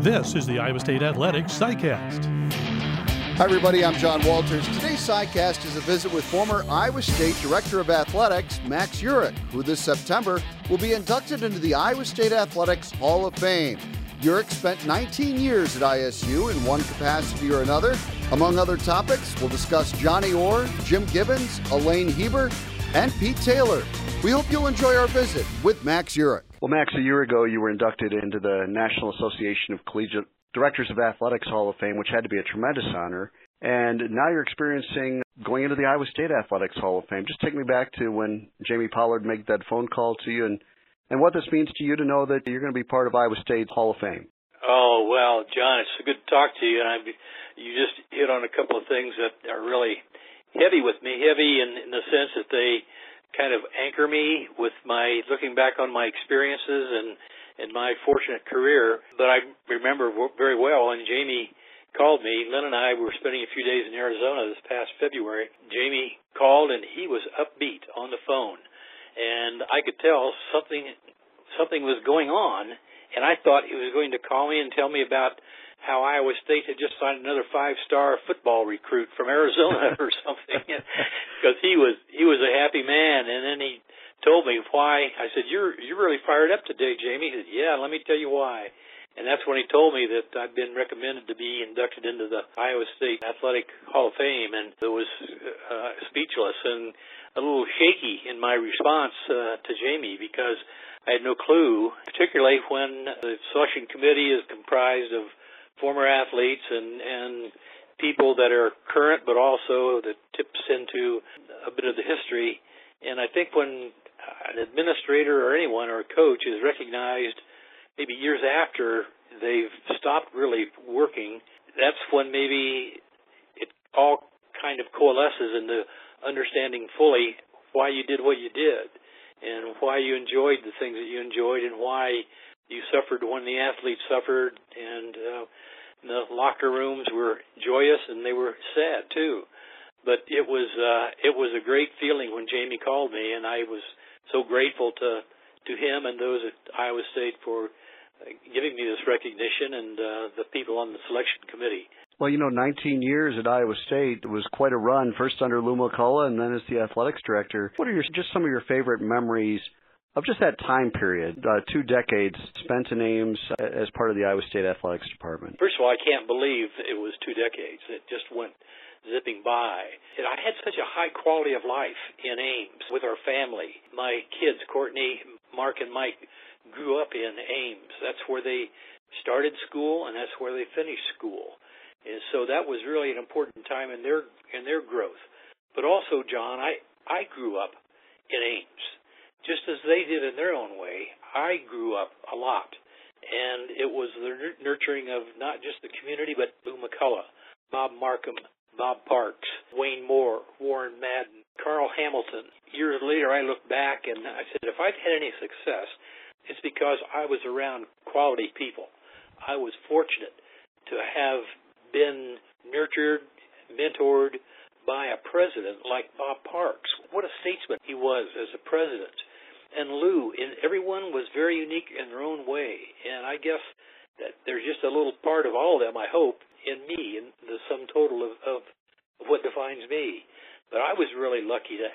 This is the Iowa State Athletics CyCast. Hi, everybody. I'm John Walters. Today's CyCast is a visit with former Iowa State Director of Athletics, Max Urick, who this September will be inducted into the Iowa State Athletics Hall of Fame. Urick spent 19 years at ISU in one capacity or another. Among other topics, we'll discuss Johnny Orr, Jim Gibbons, Elaine Hieber, and Pete Taylor. We hope you'll enjoy our visit with Max Urick. Well, Max, a year ago you were inducted into the National Association of Collegiate Directors of Athletics Hall of Fame, which had to be a tremendous honor. And now you're experiencing going into the Iowa State Athletics Hall of Fame. Just take me back to when Jamie Pollard made that phone call to you and, and what this means to you to know that you're going to be part of Iowa State Hall of Fame. Oh, well, John, it's good to talk to you. And I, you just hit on a couple of things that are really heavy with me, heavy in, in the sense that they kind of anchor me with my looking back on my experiences and and my fortunate career. But I remember very well when Jamie called me. Lynn and I were spending a few days in Arizona this past February. Jamie called and he was upbeat on the phone, and I could tell something something was going on. And I thought he was going to call me and tell me about how Iowa State had just signed another five-star football recruit from Arizona or something, because he was he was a happy man. And then he told me why. I said, "You're you're really fired up today, Jamie." He said, "Yeah, let me tell you why." And that's when he told me that I'd been recommended to be inducted into the Iowa State Athletic Hall of Fame, and it was uh, speechless and a little shaky in my response uh, to Jamie because I had no clue, particularly when the selection committee is comprised of former athletes and and people that are current, but also that tips into a bit of the history. And I think when an administrator or anyone or a coach is recognized maybe years after they've stopped really working, that's when maybe it all kind of coalesces into understanding fully why you did what you did and why you enjoyed the things that you enjoyed and why you suffered when the athletes suffered and uh, the locker rooms were joyous and they were sad too. But it was uh, it was a great feeling when Jamie called me, and I was so grateful to to him and those at Iowa State for uh, giving me this recognition and uh, the people on the selection committee. Well, you know, 19 years at Iowa State was quite a run. First under Lou McCullough, and then as the athletics director. What are your just some of your favorite memories of just that time period, uh, two decades spent in Ames as part of the Iowa State Athletics Department? First of all, I can't believe it was two decades. It just went zipping by. And I had such a high quality of life in Ames with our family. My kids, Courtney, Mark, and Mike, grew up in Ames. That's where they started school, and that's where they finished school. And so that was really an important time in their in their growth. But also, John, I I grew up in Ames just as they did in their own way, I grew up a lot. And it was the nurturing of not just the community, but Lou McCullough, Bob Markham, Bob Parks, Wayne Moore, Warren Madden, Carl Hamilton. Years later, I look back and I said, if I've had any success, it's because I was around quality people. I was fortunate to have been nurtured, mentored by a president like Bob Parks. What a statesman he was as a president and Lou, and everyone was very unique in their own way. And I guess that there's just a little part of all of them, I hope, in me, in the sum total of, of, of what defines me. But I was really lucky to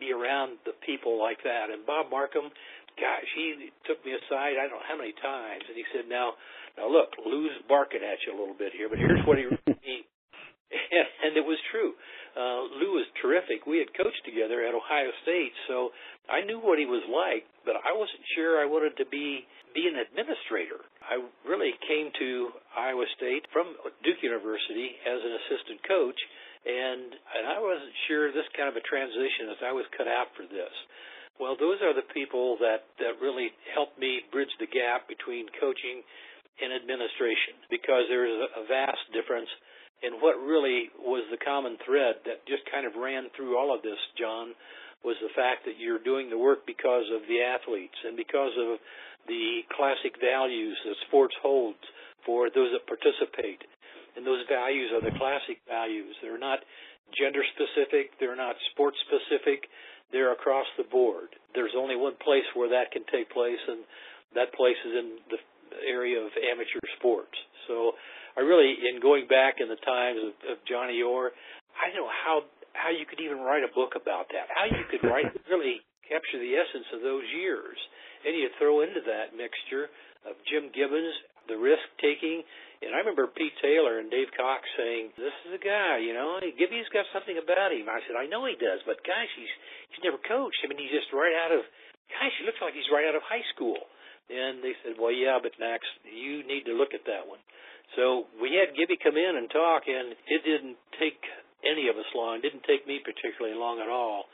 be around the people like that. And Bob Markham, gosh, he took me aside I don't know how many times, and he said, "Now, now look, Lou's barking at you a little bit here, but here's what he." he and, and it was true uh, Lou was terrific. We had coached together at Ohio State, so I knew what he was like, but I wasn't sure I wanted to be be an administrator. I really came to Iowa State from Duke University as an assistant coach, and and I wasn't sure this kind of a transition as I was cut out for this. Well, those are the people that that really helped me bridge the gap between coaching and administration because there is a vast difference and what really was the common thread that just kind of ran through all of this, John, was the fact that you're doing the work because of the athletes and because of the classic values that sports holds for those that participate. And those values are the classic values. They're not gender specific, they're not sports specific, they're across the board. There's only one place where that can take place, and that place is in the area of amateur sports. So I really, in going back in the times of, of Johnny Orr, I don't know how how you could even write a book about that. How you could write really capture the essence of those years, and you throw into that mixture of Jim Gibbons, the risk taking, and I remember Pete Taylor and Dave Cox saying, "This is a guy, you know, Gibby's got something about him." I said, "I know he does, but gosh, he's he's never coached. I mean, he's just right out of, gosh, he looks like he's right out of high school." And they said, "Well, yeah, but Max, you need to look at that one." So we had Gibby come in and talk, and it didn't take any of us long. It didn't take me particularly long at all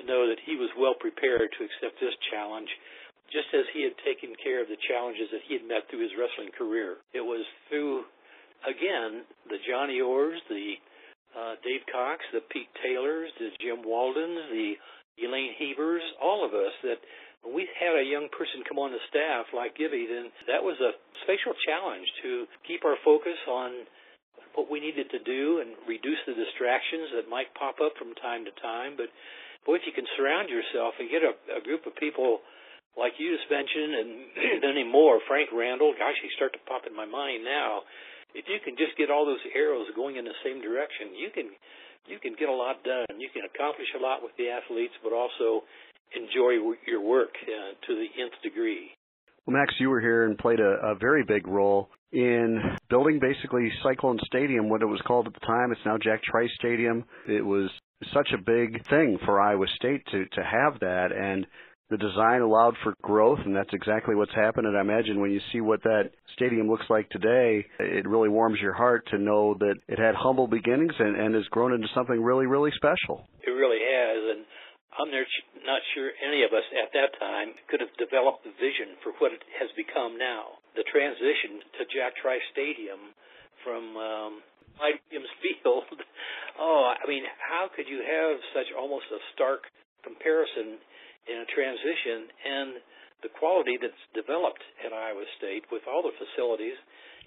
to know that he was well prepared to accept this challenge just as he had taken care of the challenges that he had met through his wrestling career. It was through, again, the Johnny Orrs, the uh, Dave Cox, the Pete Taylors, the Jim Waldens, the Elaine Hiebers, all of us that we had a young person come on the staff like Gibby, then that was a special challenge to keep our focus on what we needed to do and reduce the distractions that might pop up from time to time. But boy, if you can surround yourself and get a, a group of people like you just mentioned, and many more, Frank Randall, gosh, they start to pop in my mind now. If you can just get all those arrows going in the same direction, you can you can get a lot done. You can accomplish a lot with the athletes, but also enjoy your work uh, to the nth degree. Well, Max, you were here and played a, a very big role in building basically Cyclone Stadium, what it was called at the time. It's now Jack Trice Stadium. It was such a big thing for Iowa State to to have that, and the design allowed for growth, and that's exactly what's happened. And I imagine when you see what that stadium looks like today, it really warms your heart to know that it had humble beginnings and, and has grown into something really, really special. It really has, and I'm not sure any of us at that time could have developed the vision for what it has become now. The transition to Jack Trice Stadium from um, Williams Field. Oh, I mean, how could you have such almost a stark comparison in a transition and the quality that's developed at Iowa State with all the facilities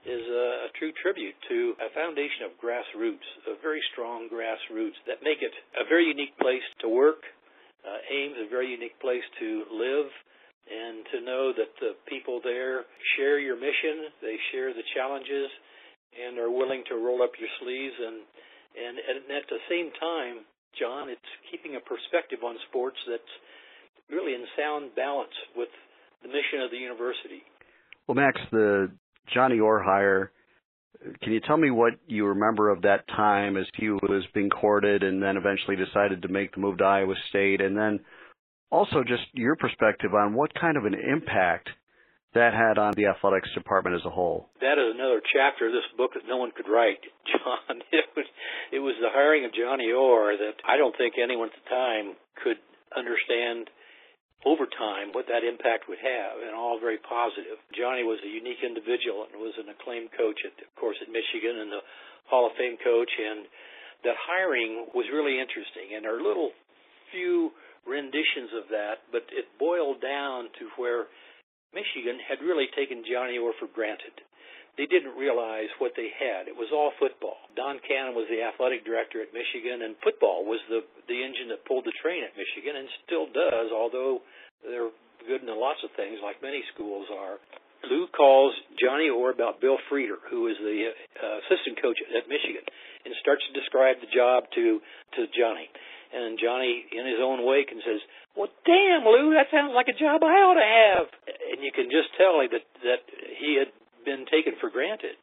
is a, a, true tribute to a foundation of grassroots, a very strong grassroots that make it a very unique place to work. Uh, Ames a very unique place to live, and to know that the people there share your mission, they share the challenges, and are willing to roll up your sleeves. And and, and at the same time, John, it's keeping a perspective on sports that's really in sound balance with the mission of the university. Well, Max, the Johnny Orr hire, can you tell me what you remember of that time as he was being courted and then eventually decided to make the move to Iowa State? And then also just your perspective on what kind of an impact that had on the athletics department as a whole. That is another chapter of this book that no one could write, John. It was it was the hiring of Johnny Orr that I don't think anyone at the time could understand over time what that impact would have, and all very positive. Johnny was a unique individual and was an acclaimed coach, at, of course, at Michigan and the Hall of Fame coach, and that hiring was really interesting. And there are little few renditions of that, but it boiled down to where Michigan had really taken Johnny Orr for granted they didn't realize what they had. It was all football. Don Canham was the athletic director at Michigan, and football was the the engine that pulled the train at Michigan, and still does. Although they're good in lots of things, like many schools are. Lou calls Johnny Orr about Bill Frieder, who is the uh, assistant coach at Michigan, and starts to describe the job to to Johnny. And Johnny, in his own way, can says, "Well, damn, Lou, that sounds like a job I ought to have." And you can just tell that that he had been taken for granted.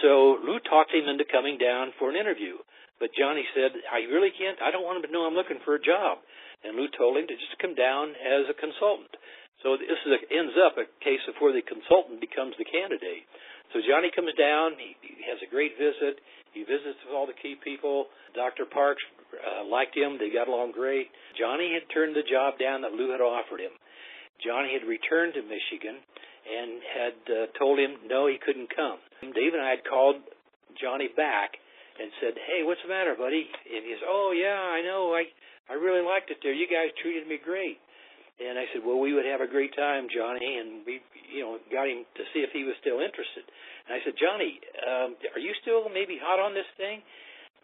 So Lou talked him into coming down for an interview. But Johnny said, I really can't, I don't want him to know I'm looking for a job. And Lou told him to just come down as a consultant. So this is a, ends up a case of where the consultant becomes the candidate. So Johnny comes down, he, he has a great visit, he visits with all the key people. Dr. Parks uh, liked him, they got along great. Johnny had turned the job down that Lou had offered him. Johnny had returned to Michigan and had uh, told him no, he couldn't come. Dave and I had called Johnny back and said, "Hey, what's the matter, buddy?" And he said, "Oh yeah, I know. I I really liked it there. You guys treated me great." And I said, "Well, we would have a great time, Johnny." And we, you know, got him to see if he was still interested. And I said, "Johnny, um, are you still maybe hot on this thing?"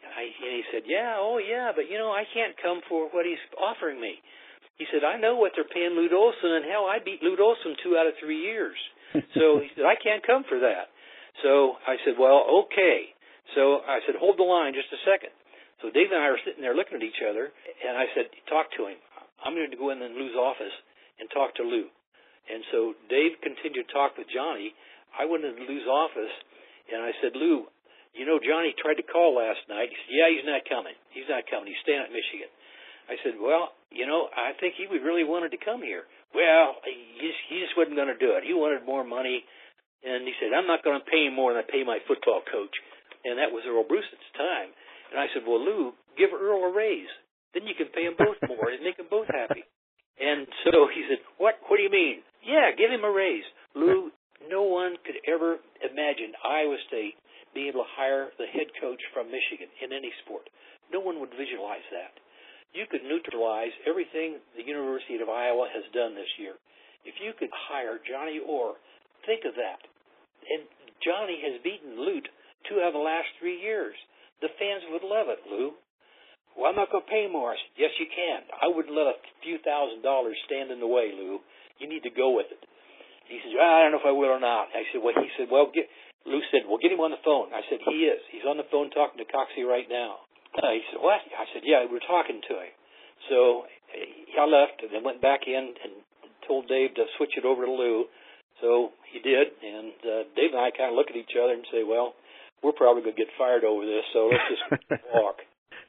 I, and he said, "Yeah, oh yeah, but you know, I can't come for what he's offering me." He said, I know what they're paying Lute Olson, and hell, I beat Lute Olson two out of three years. so he said, I can't come for that. So I said, well, okay. So I said, hold the line just a second. So Dave and I were sitting there looking at each other, and I said, talk to him. I'm going to go in Lou's office and talk to Lou. And so Dave continued to talk with Johnny. I went into Lou's office, and I said, Lou, you know, Johnny tried to call last night. He said, yeah, he's not coming. He's not coming. He's staying at Michigan. I said, well, you know, I think he would really wanted to come here. Well, he just, he just wasn't going to do it. He wanted more money, and he said, I'm not going to pay him more than I pay my football coach. And that was Earle Bruce at the time. And I said, well, Lou, give Earle a raise. Then you can pay them both more and make them both happy. And so he said, what? What do you mean? Yeah, give him a raise. Lou, no one could ever imagine Iowa State being able to hire the head coach from Michigan in any sport. No one would visualize that you could neutralize everything the University of Iowa has done this year. If you could hire Johnny Orr, think of that. And Johnny has beaten Lute two out of the last three years. The fans would love it, Lou. Well, I'm not going to pay more. I said, yes, you can. I wouldn't let a few thousand dollars stand in the way, Lou. You need to go with it. He said, well, I don't know if I will or not. I said, well, he said, well, get, Lou said, well, get him on the phone. I said, he is. He's on the phone talking to Coxie right now. Uh, he said, what? I said, yeah, we're talking to him. So I left and then went back in and told Dave to switch it over to Lou. So he did, and uh, Dave and I kind of look at each other and say, well, we're probably going to get fired over this, so let's just walk.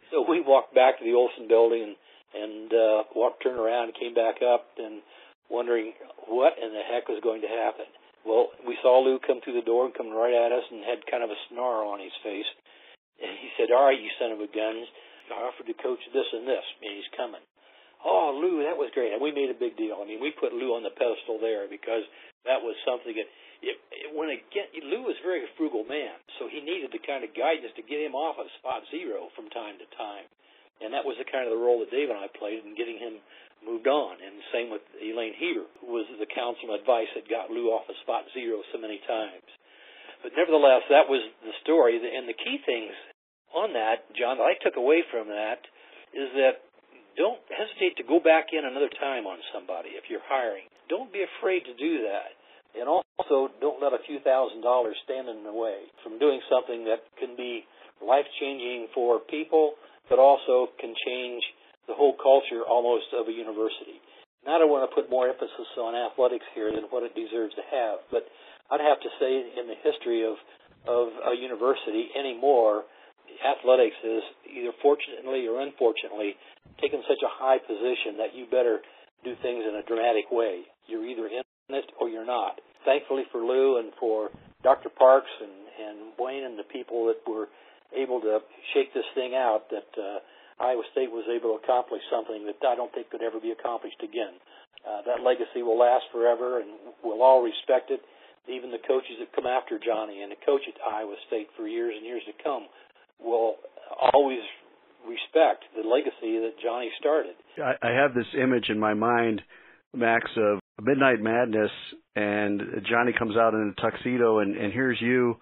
So we walked back to the Olsen building and, and uh, walked, turned around and came back up and wondering what in the heck was going to happen. Well, we saw Lou come through the door and come right at us and had kind of a snarl on his face. And he said, all right, you son of a guns. I offered to coach this and this, and he's coming. Oh, Lou, that was great. And we made a big deal. I mean, we put Lou on the pedestal there because that was something that, it, it, when again, Lou was very a very frugal man, so he needed the kind of guidance to get him off of spot zero from time to time. And that was the kind of the role that Dave and I played in getting him moved on. And same with Elaine Hieber, who was the counsel and advice that got Lou off of spot zero so many times. But nevertheless, that was the story. And the key things on that, John, that I took away from that is that don't hesitate to go back in another time on somebody if you're hiring. Don't be afraid to do that. And also, don't let a few thousand dollars stand in the way from doing something that can be life changing for people, but also can change the whole culture almost of a university. Now, I don't want to put more emphasis on athletics here than what it deserves to have, but I'd have to say in the history of of a university anymore, athletics is either fortunately or unfortunately taken such a high position that you better do things in a dramatic way. You're either in it or you're not. Thankfully for Lou and for Dr. Parks and, and Wayne and the people that were able to shake this thing out, that uh, Iowa State was able to accomplish something that I don't think could ever be accomplished again. Uh, that legacy will last forever, and we'll all respect it even the coaches that come after Johnny and the coach at Iowa State for years and years to come will always respect the legacy that Johnny started. I, I have this image in my mind, Max, of Midnight Madness, and Johnny comes out in a tuxedo, and, and here's you,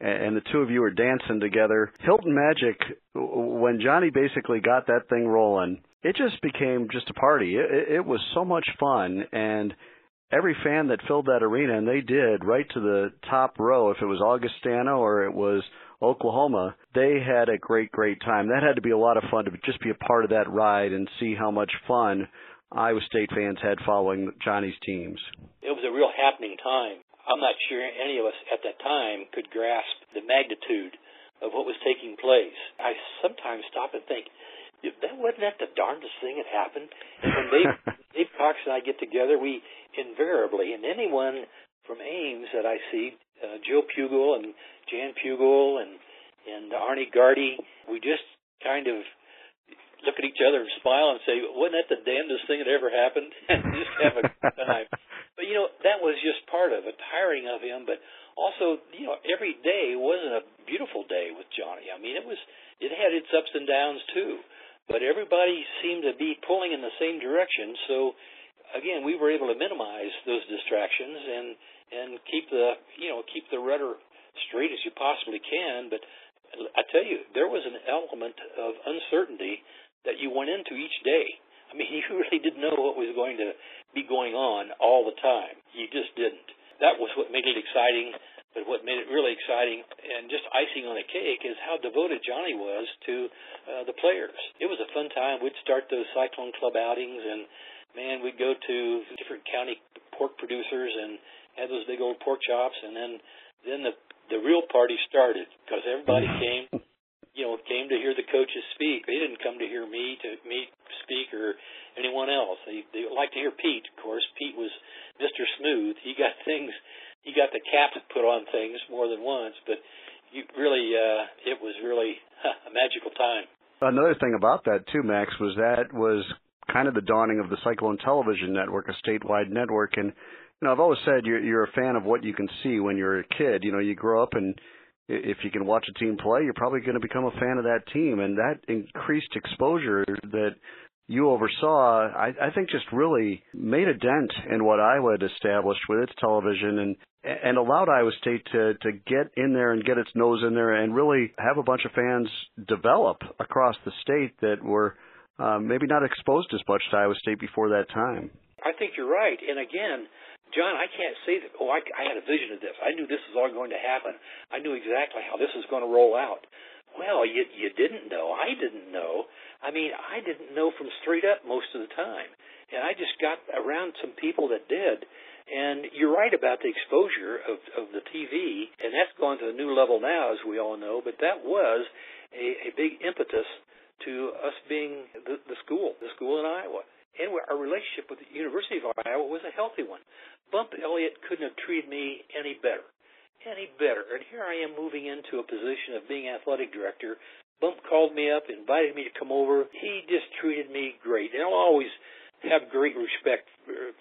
and the two of you are dancing together. Hilton Magic, when Johnny basically got that thing rolling, it just became just a party. It, it was so much fun, and every fan that filled that arena, and they did, right to the top row, if it was Augustana or it was Oklahoma, they had a great, great time. That had to be a lot of fun to just be a part of that ride and see how much fun Iowa State fans had following Johnny's teams. It was a real happening time. I'm not sure any of us at that time could grasp the magnitude of what was taking place. I sometimes stop and think, that wasn't that the darndest thing that happened. When Dave, Dave Cox and I get together, we invariably, and anyone from Ames that I see, uh, Joe Pugel and Jan Pugel and and Arnie Gardy, we just kind of look at each other and smile and say, "Wasn't that the damnedest thing that ever happened?" and just have a good time. But you know, that was just part of it, tiring of him, but also, you know, every day wasn't a beautiful day with Johnny. I mean, it was it had its ups and downs too but everybody seemed to be pulling in the same direction. So again, we were able to minimize those distractions and and keep the you know keep the rudder straight as you possibly can. But I tell you, there was an element of uncertainty that you went into each day. I mean, you really didn't know what was going to be going on all the time. You just didn't. That was what made it exciting. But what made it really exciting and just icing on the cake is how devoted Johnny was to uh, the players. It was a fun time. We'd start those Cyclone Club outings, and man, we'd go to different county pork producers and have those big old pork chops, and then then the the real party started because everybody came you know, came to hear the coaches speak. They didn't come to hear me to me speak or anyone else. They they like to hear Pete, of course. Pete was Mr. Smooth. He got things he got the cap put on things more than once, but you really uh it was really a magical time. Another thing about that too, Max, was that was kind of the dawning of the Cyclone Television Network, a statewide network and you know, I've always said you're you're a fan of what you can see when you're a kid. You know, you grow up and if you can watch a team play, you're probably going to become a fan of that team. And that increased exposure that you oversaw, I, I think just really made a dent in what Iowa had established with its television and and allowed Iowa State to to get in there and get its nose in there and really have a bunch of fans develop across the state that were uh, maybe not exposed as much to Iowa State before that time. I think you're right. And again, John, I can't say that. Oh, I, I had a vision of this. I knew this was all going to happen. I knew exactly how this was going to roll out. Well, you you didn't know. I didn't know. I mean, I didn't know from straight up most of the time, and I just got around some people that did. And you're right about the exposure of of the TV, and that's gone to a new level now, as we all know. But that was a, a big impetus to us being the, the school, the school in Iowa and our relationship with the University of Iowa was a healthy one. Bump Elliott couldn't have treated me any better, any better. And here I am moving into a position of being athletic director. Bump called me up, invited me to come over. He just treated me great, and I'll always have great respect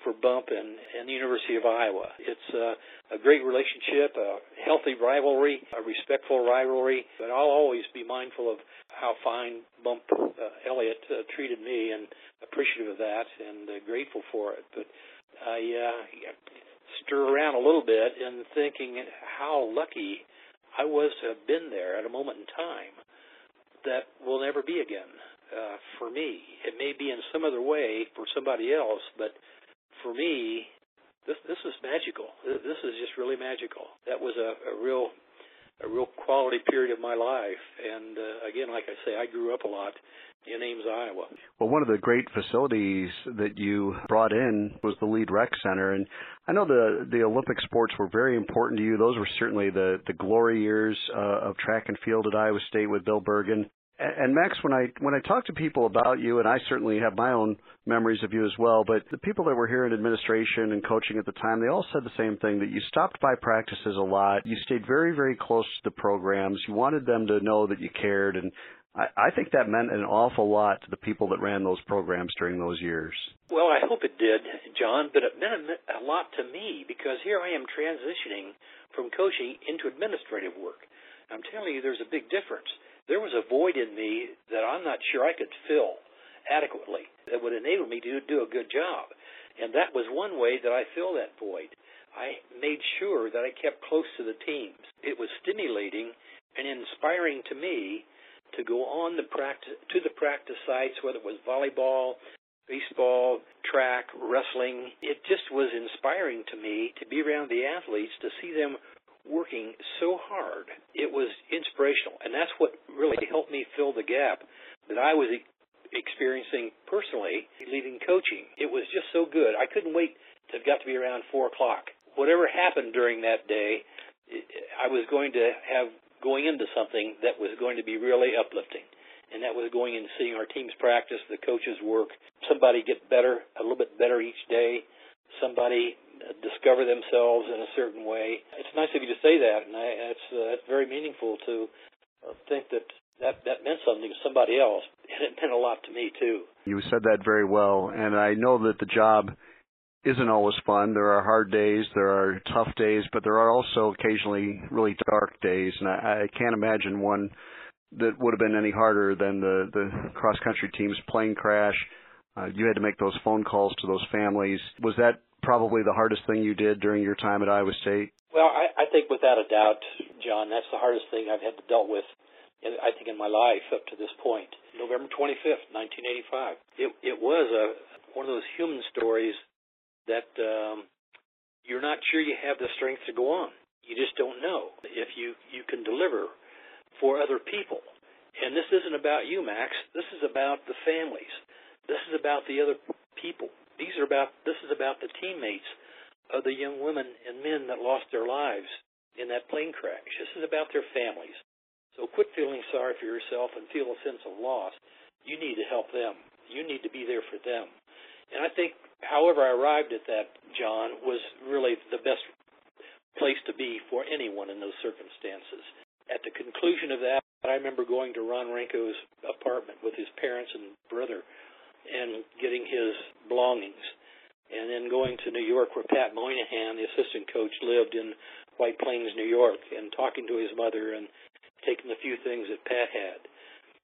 for, Bump and, and the University of Iowa. It's uh, a great relationship, a healthy rivalry, a respectful rivalry, but I'll always be mindful of how fine Bump uh, Elliott uh, treated me and appreciative of that and uh, grateful for it. But I uh, stir around a little bit in thinking how lucky I was to have been there at a moment in time that will never be again uh, for me. It may be in some other way for somebody else, but for me, this this is magical. This is just really magical. That was a, a real a real quality period of my life. And uh, again, like I say, I grew up a lot in Ames, Iowa. Well, one of the great facilities that you brought in was the Lied Rec Center, and I know the the Olympic sports were very important to you. Those were certainly the the glory years uh, of track and field at Iowa State with Bill Bergan. And Max, when I when I talk to people about you, and I certainly have my own memories of you as well, but the people that were here in administration and coaching at the time, they all said the same thing: that you stopped by practices a lot, you stayed very, very close to the programs, you wanted them to know that you cared, and I, I think that meant an awful lot to the people that ran those programs during those years. Well, I hope it did, John, but it meant a lot to me because here I am transitioning from coaching into administrative work. I'm telling you, there's a big difference there was a void in me that I'm not sure I could fill adequately that would enable me to do a good job. And that was one way that I filled that void. I made sure that I kept close to the teams. It was stimulating and inspiring to me to go on the practice to the practice sites, whether it was volleyball, baseball, track, wrestling. It just was inspiring to me to be around the athletes to see them working so hard. It was inspirational, and that's what really helped me fill the gap that I was experiencing personally leaving coaching. It was just so good. I couldn't wait to have got to be around four o'clock. Whatever happened during that day, I was going to have going into something that was going to be really uplifting. And that was going and seeing our teams practice, the coaches work, somebody get better, a little bit better each day, somebody discover themselves in a certain way. It's nice of you to say that, and I, it's uh, very meaningful to uh, think that that that meant something to somebody else, and it meant a lot to me too. You said that very well, and I know that the job isn't always fun. There are hard days, there are tough days, but there are also occasionally really dark days, and I, I can't imagine one that would have been any harder than the the cross country team's plane crash. Uh, you had to make those phone calls to those families. Was that probably the hardest thing you did during your time at Iowa State? Well, I, I think without a doubt, John, that's the hardest thing I've had to deal with in, I think in my life up to this point. November 25th, 1985. It it was a one of those human stories that um, you're not sure you have the strength to go on. You just don't know if you you can deliver for other people. And this isn't about you, Max. This is about the families. This is about the other people. These are about this is about the teammates of the young women and men that lost their lives in that plane crash. This is about their families. So quit feeling sorry for yourself and feel a sense of loss. You need to help them. You need to be there for them. And I think, however, I arrived at that, John, was really the best place to be for anyone in those circumstances. At the conclusion of that, I remember going to Ron Renko's apartment with his parents and brother and getting his belongings. And then going to New York where Pat Moynihan, the assistant coach, lived in White Plains, New York, and talking to his mother and taking the few things that Pat had.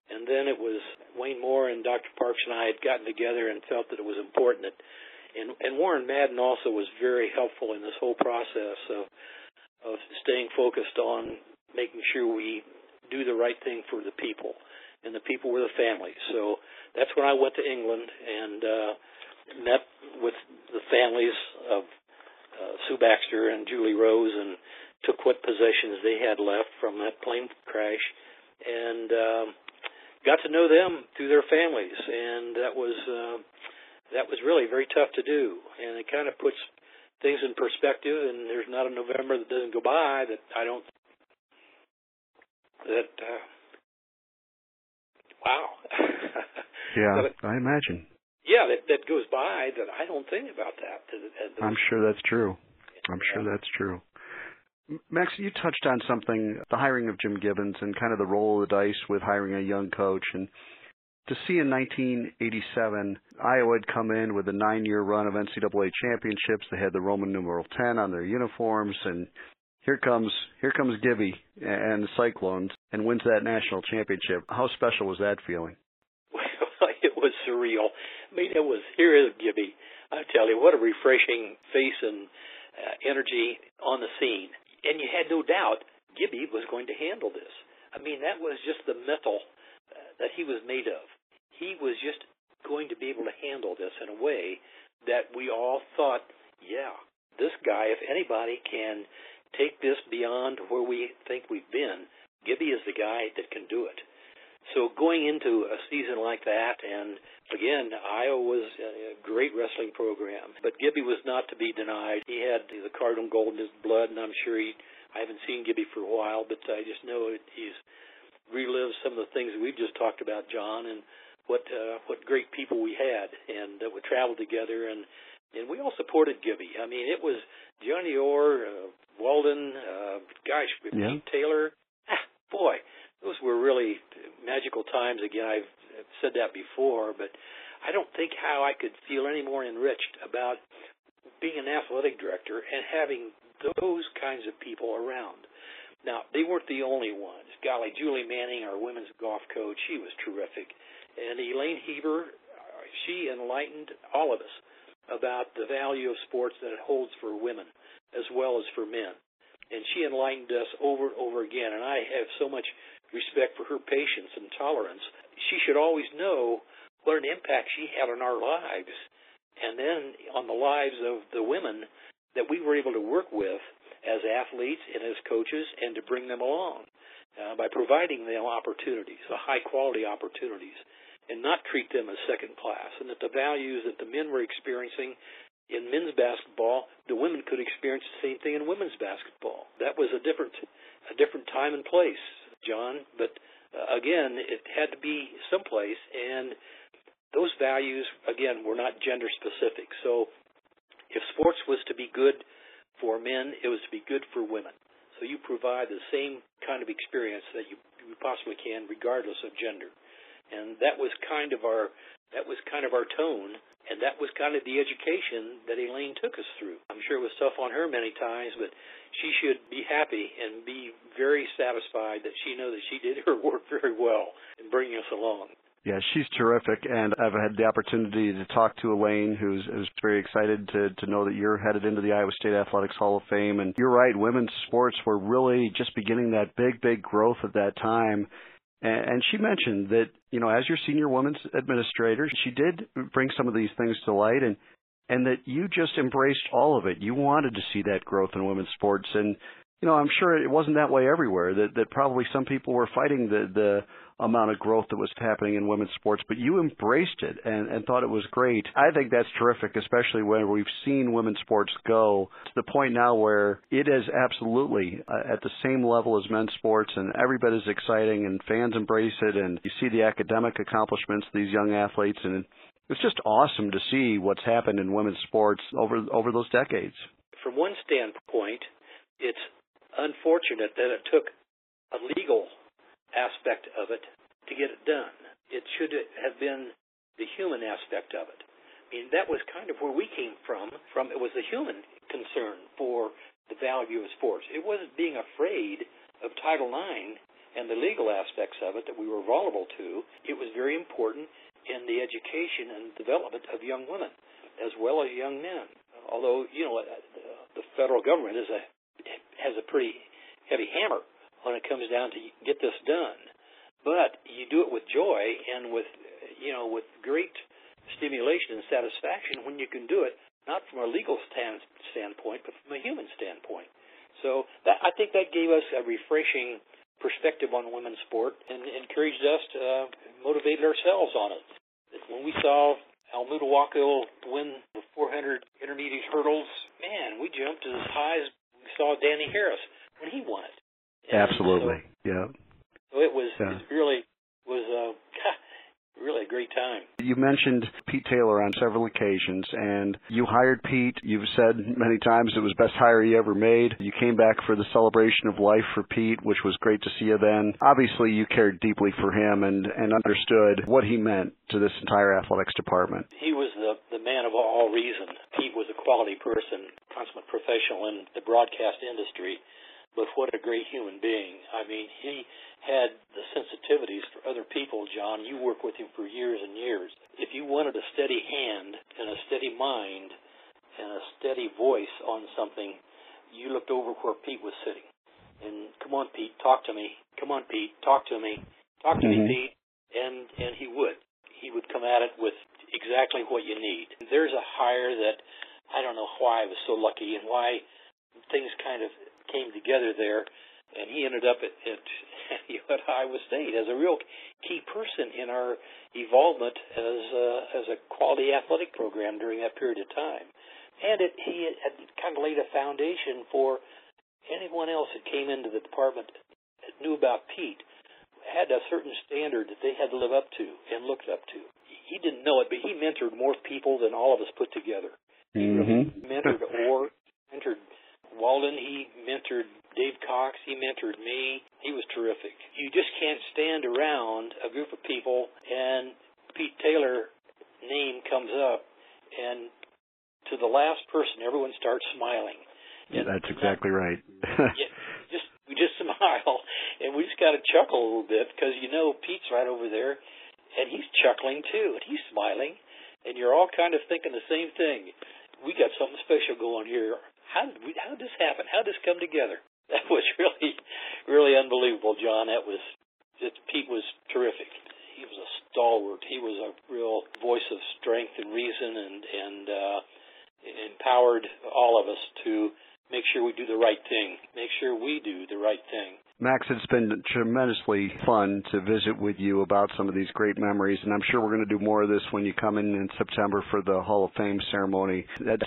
And then it was Wayne Moore and Dr. Parks and I had gotten together and felt that it was important that and, and Warren Madden also was very helpful in this whole process of of staying focused on making sure we do the right thing for the people, and the people were the families. So that's when I went to England and uh, met with the families of uh, Sue Baxter and Julie Rose, and took what possessions they had left from that plane crash, and um, got to know them through their families, and that was. Uh, that was really very tough to do, and it kind of puts things in perspective. And there's not a November that doesn't go by that I don't that. Uh, wow. yeah, I imagine. Yeah, that that goes by that I don't think about that. I'm sure that's true. I'm sure that's true. Max, you touched on something, the hiring of Jim Gibbons and kind of the roll of the dice with hiring a young coach. And to see in 1987 Iowa had come in with a nine-year run of NCAA championships. They had the Roman numeral 10 on their uniforms, and here comes here comes Gibby and the Cyclones and wins that national championship. How special was that feeling? Surreal. I mean, it was here is Gibby. I tell you, what a refreshing face and uh, energy on the scene. And you had no doubt Gibby was going to handle this. I mean, that was just the metal uh, that he was made of he was just going to be able to handle this in a way that we all thought, yeah, this guy, if anybody can take this beyond where we think we've been, Gibby is the guy that can do it. So going into a season like that, and again, Iowa was a great wrestling program, but Gibby was not to be denied. He had the cardinal gold in his blood, and I'm sure he. I haven't seen Gibby for a while, but I just know he's relived some of the things that we've just talked about, John, and what uh, what great people we had and that would travel together and and we all supported Gibby. I mean, it was Johnny Orr, uh, Walden, uh, gosh, yeah. Pete Taylor. Ah, boy, those were really magical times. Again, I've said that before, but I don't think how I could feel any more enriched about being an athletic director and having those kinds of people around. Now, they weren't the only ones. Golly, Julie Manning, our women's golf coach, she was terrific. And Elaine Hieber, she enlightened all of us about the value of sports that it holds for women as well as for men. And she enlightened us over and over again. And I have so much respect for her patience and tolerance. She should always know what an impact she had on our lives and then on the lives of the women that we were able to work with as athletes and as coaches and to bring them along uh, by providing them opportunities, the high quality opportunities and not treat them as second class, and that the values that the men were experiencing in men's basketball, the women could experience the same thing in women's basketball. That was a different a different time and place, John. But uh, again, it had to be someplace, and those values again were not gender specific. So, if sports was to be good for men, it was to be good for women. So you provide the same kind of experience that you, you possibly can, regardless of gender and that was kind of our that was kind of our tone and that was kind of the education that Elaine took us through. I'm sure it was tough on her many times, but she should be happy and be very satisfied that she know that she did her work very well in bringing us along. Yeah, she's terrific, and I've had the opportunity to talk to Elaine, who's, who's very excited to to know that you're headed into the Iowa State Athletics Hall of Fame. And you're right, women's sports were really just beginning that big, big growth at that time and she mentioned that you know as your senior women's administrator she did bring some of these things to light and and that you just embraced all of it. You wanted to see that growth in women's sports. And you know i'm sure it wasn't that way everywhere that that probably some people were fighting the the amount of growth that was happening in women's sports, but you embraced it and, and thought it was great. I think that's terrific, especially when we've seen women's sports go to the point now where it is absolutely uh, at the same level as men's sports, and every bit as exciting, and fans embrace it, and you see the academic accomplishments of these young athletes, and it's just awesome to see what's happened in women's sports over over those decades. From one standpoint, it's unfortunate that it took a legal aspect of it to get it done. It should have been the human aspect of it. I mean, that was kind of where we came from. From it was the human concern for the value of sports. It wasn't being afraid of Title IX and the legal aspects of it that we were vulnerable to. It was very important in the education and development of young women as well as young men. Although you know the federal government is a has a pretty heavy hammer when it comes down to get this done. But you do it with joy and with you know with great stimulation and satisfaction when you can do it not from a legal stand, standpoint but from a human standpoint. So that, I think that gave us a refreshing perspective on women's sport and encouraged us to uh, motivate ourselves on it. When we saw El Moutawakel win the 400 intermediate hurdles, man, we jumped as high as we saw Danny Harris when he won it. Absolutely. So, yeah. So it was yeah. it really was uh really a great time. You mentioned Pete Taylor on several occasions, and you hired Pete. You've said many times it was best hire you ever made. You came back for the celebration of life for Pete, which was great to see you then. Obviously, you cared deeply for him and, and understood what he meant to this entire athletics department. He was the, the man of all reason. Pete was a quality person, consummate professional in the broadcast industry but what a great human being. I mean, he had the sensitivities for other people, John. You worked with him for years and years. If you wanted a steady hand and a steady mind and a steady voice on something, you looked over where Pete was sitting. And come on, Pete, talk to me. Come on, Pete, talk to me. Talk to mm-hmm. me, Pete. And and he would. He would come at it with exactly what you need. There's a hire that I don't know why I was so lucky and why things kind of came together there, and he ended up at, at, at Iowa State as a real key person in our evolvement as a, as a quality athletic program during that period of time. And it, he had kind of laid a foundation for anyone else that came into the department that knew about Pete had a certain standard that they had to live up to and looked up to. He didn't know it, but he mentored more people than all of us put together. He really mm-hmm. mentored Orr, mentored Walden, he mentored Dave Cox, he mentored me. He was terrific. You just can't stand around a group of people and Pete Taylor name comes up and to the last person everyone starts smiling. And That's exactly that, right. yeah, just we just smile and we just got to chuckle a little bit because you know Pete's right over there and he's chuckling too and he's smiling and you're all kind of thinking the same thing. We got something special going here how did we, how did this happen? How did this come together? That was really, really unbelievable, John. That was just, Pete was terrific. He was a stalwart. He was a real voice of strength and reason, and and uh, empowered all of us to make sure we do the right thing, make sure we do the right thing. Max, it's been tremendously fun to visit with you about some of these great memories, and I'm sure we're going to do more of this when you come in in September for the Hall of Fame ceremony. That's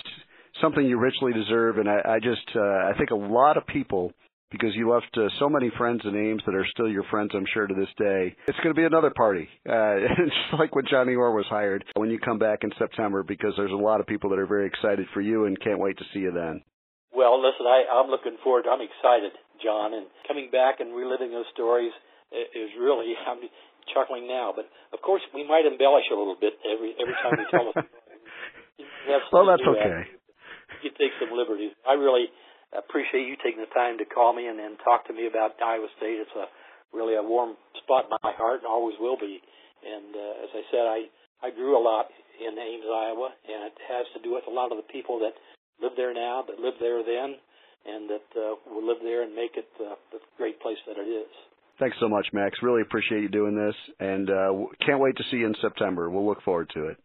something you richly deserve. And I, I just, uh, I think a lot of people, because you left uh, so many friends and names that are still your friends, I'm sure to this day. It's going to be another party. Uh, it's like when Johnny Orr was hired when you come back in September, because there's a lot of people that are very excited for you and can't wait to see you then. Well, listen, I, I'm looking forward. I'm excited, John, and coming back and reliving those stories is really. I'm chuckling now, but of course we might embellish a little bit every every time we tell a story. well, that's okay. That you take some liberties. I really appreciate you taking the time to call me and, and talk to me about Iowa State. It's a really a warm spot in my heart and always will be. And uh, as I said, I I grew a lot in Ames, Iowa, and it has to do with a lot of the people that live there now, that lived there then, and that uh, we'll live there and make it uh, the great place that it is. Thanks so much, Max. Really appreciate you doing this, and uh, can't wait to see you in September. We'll look forward to it.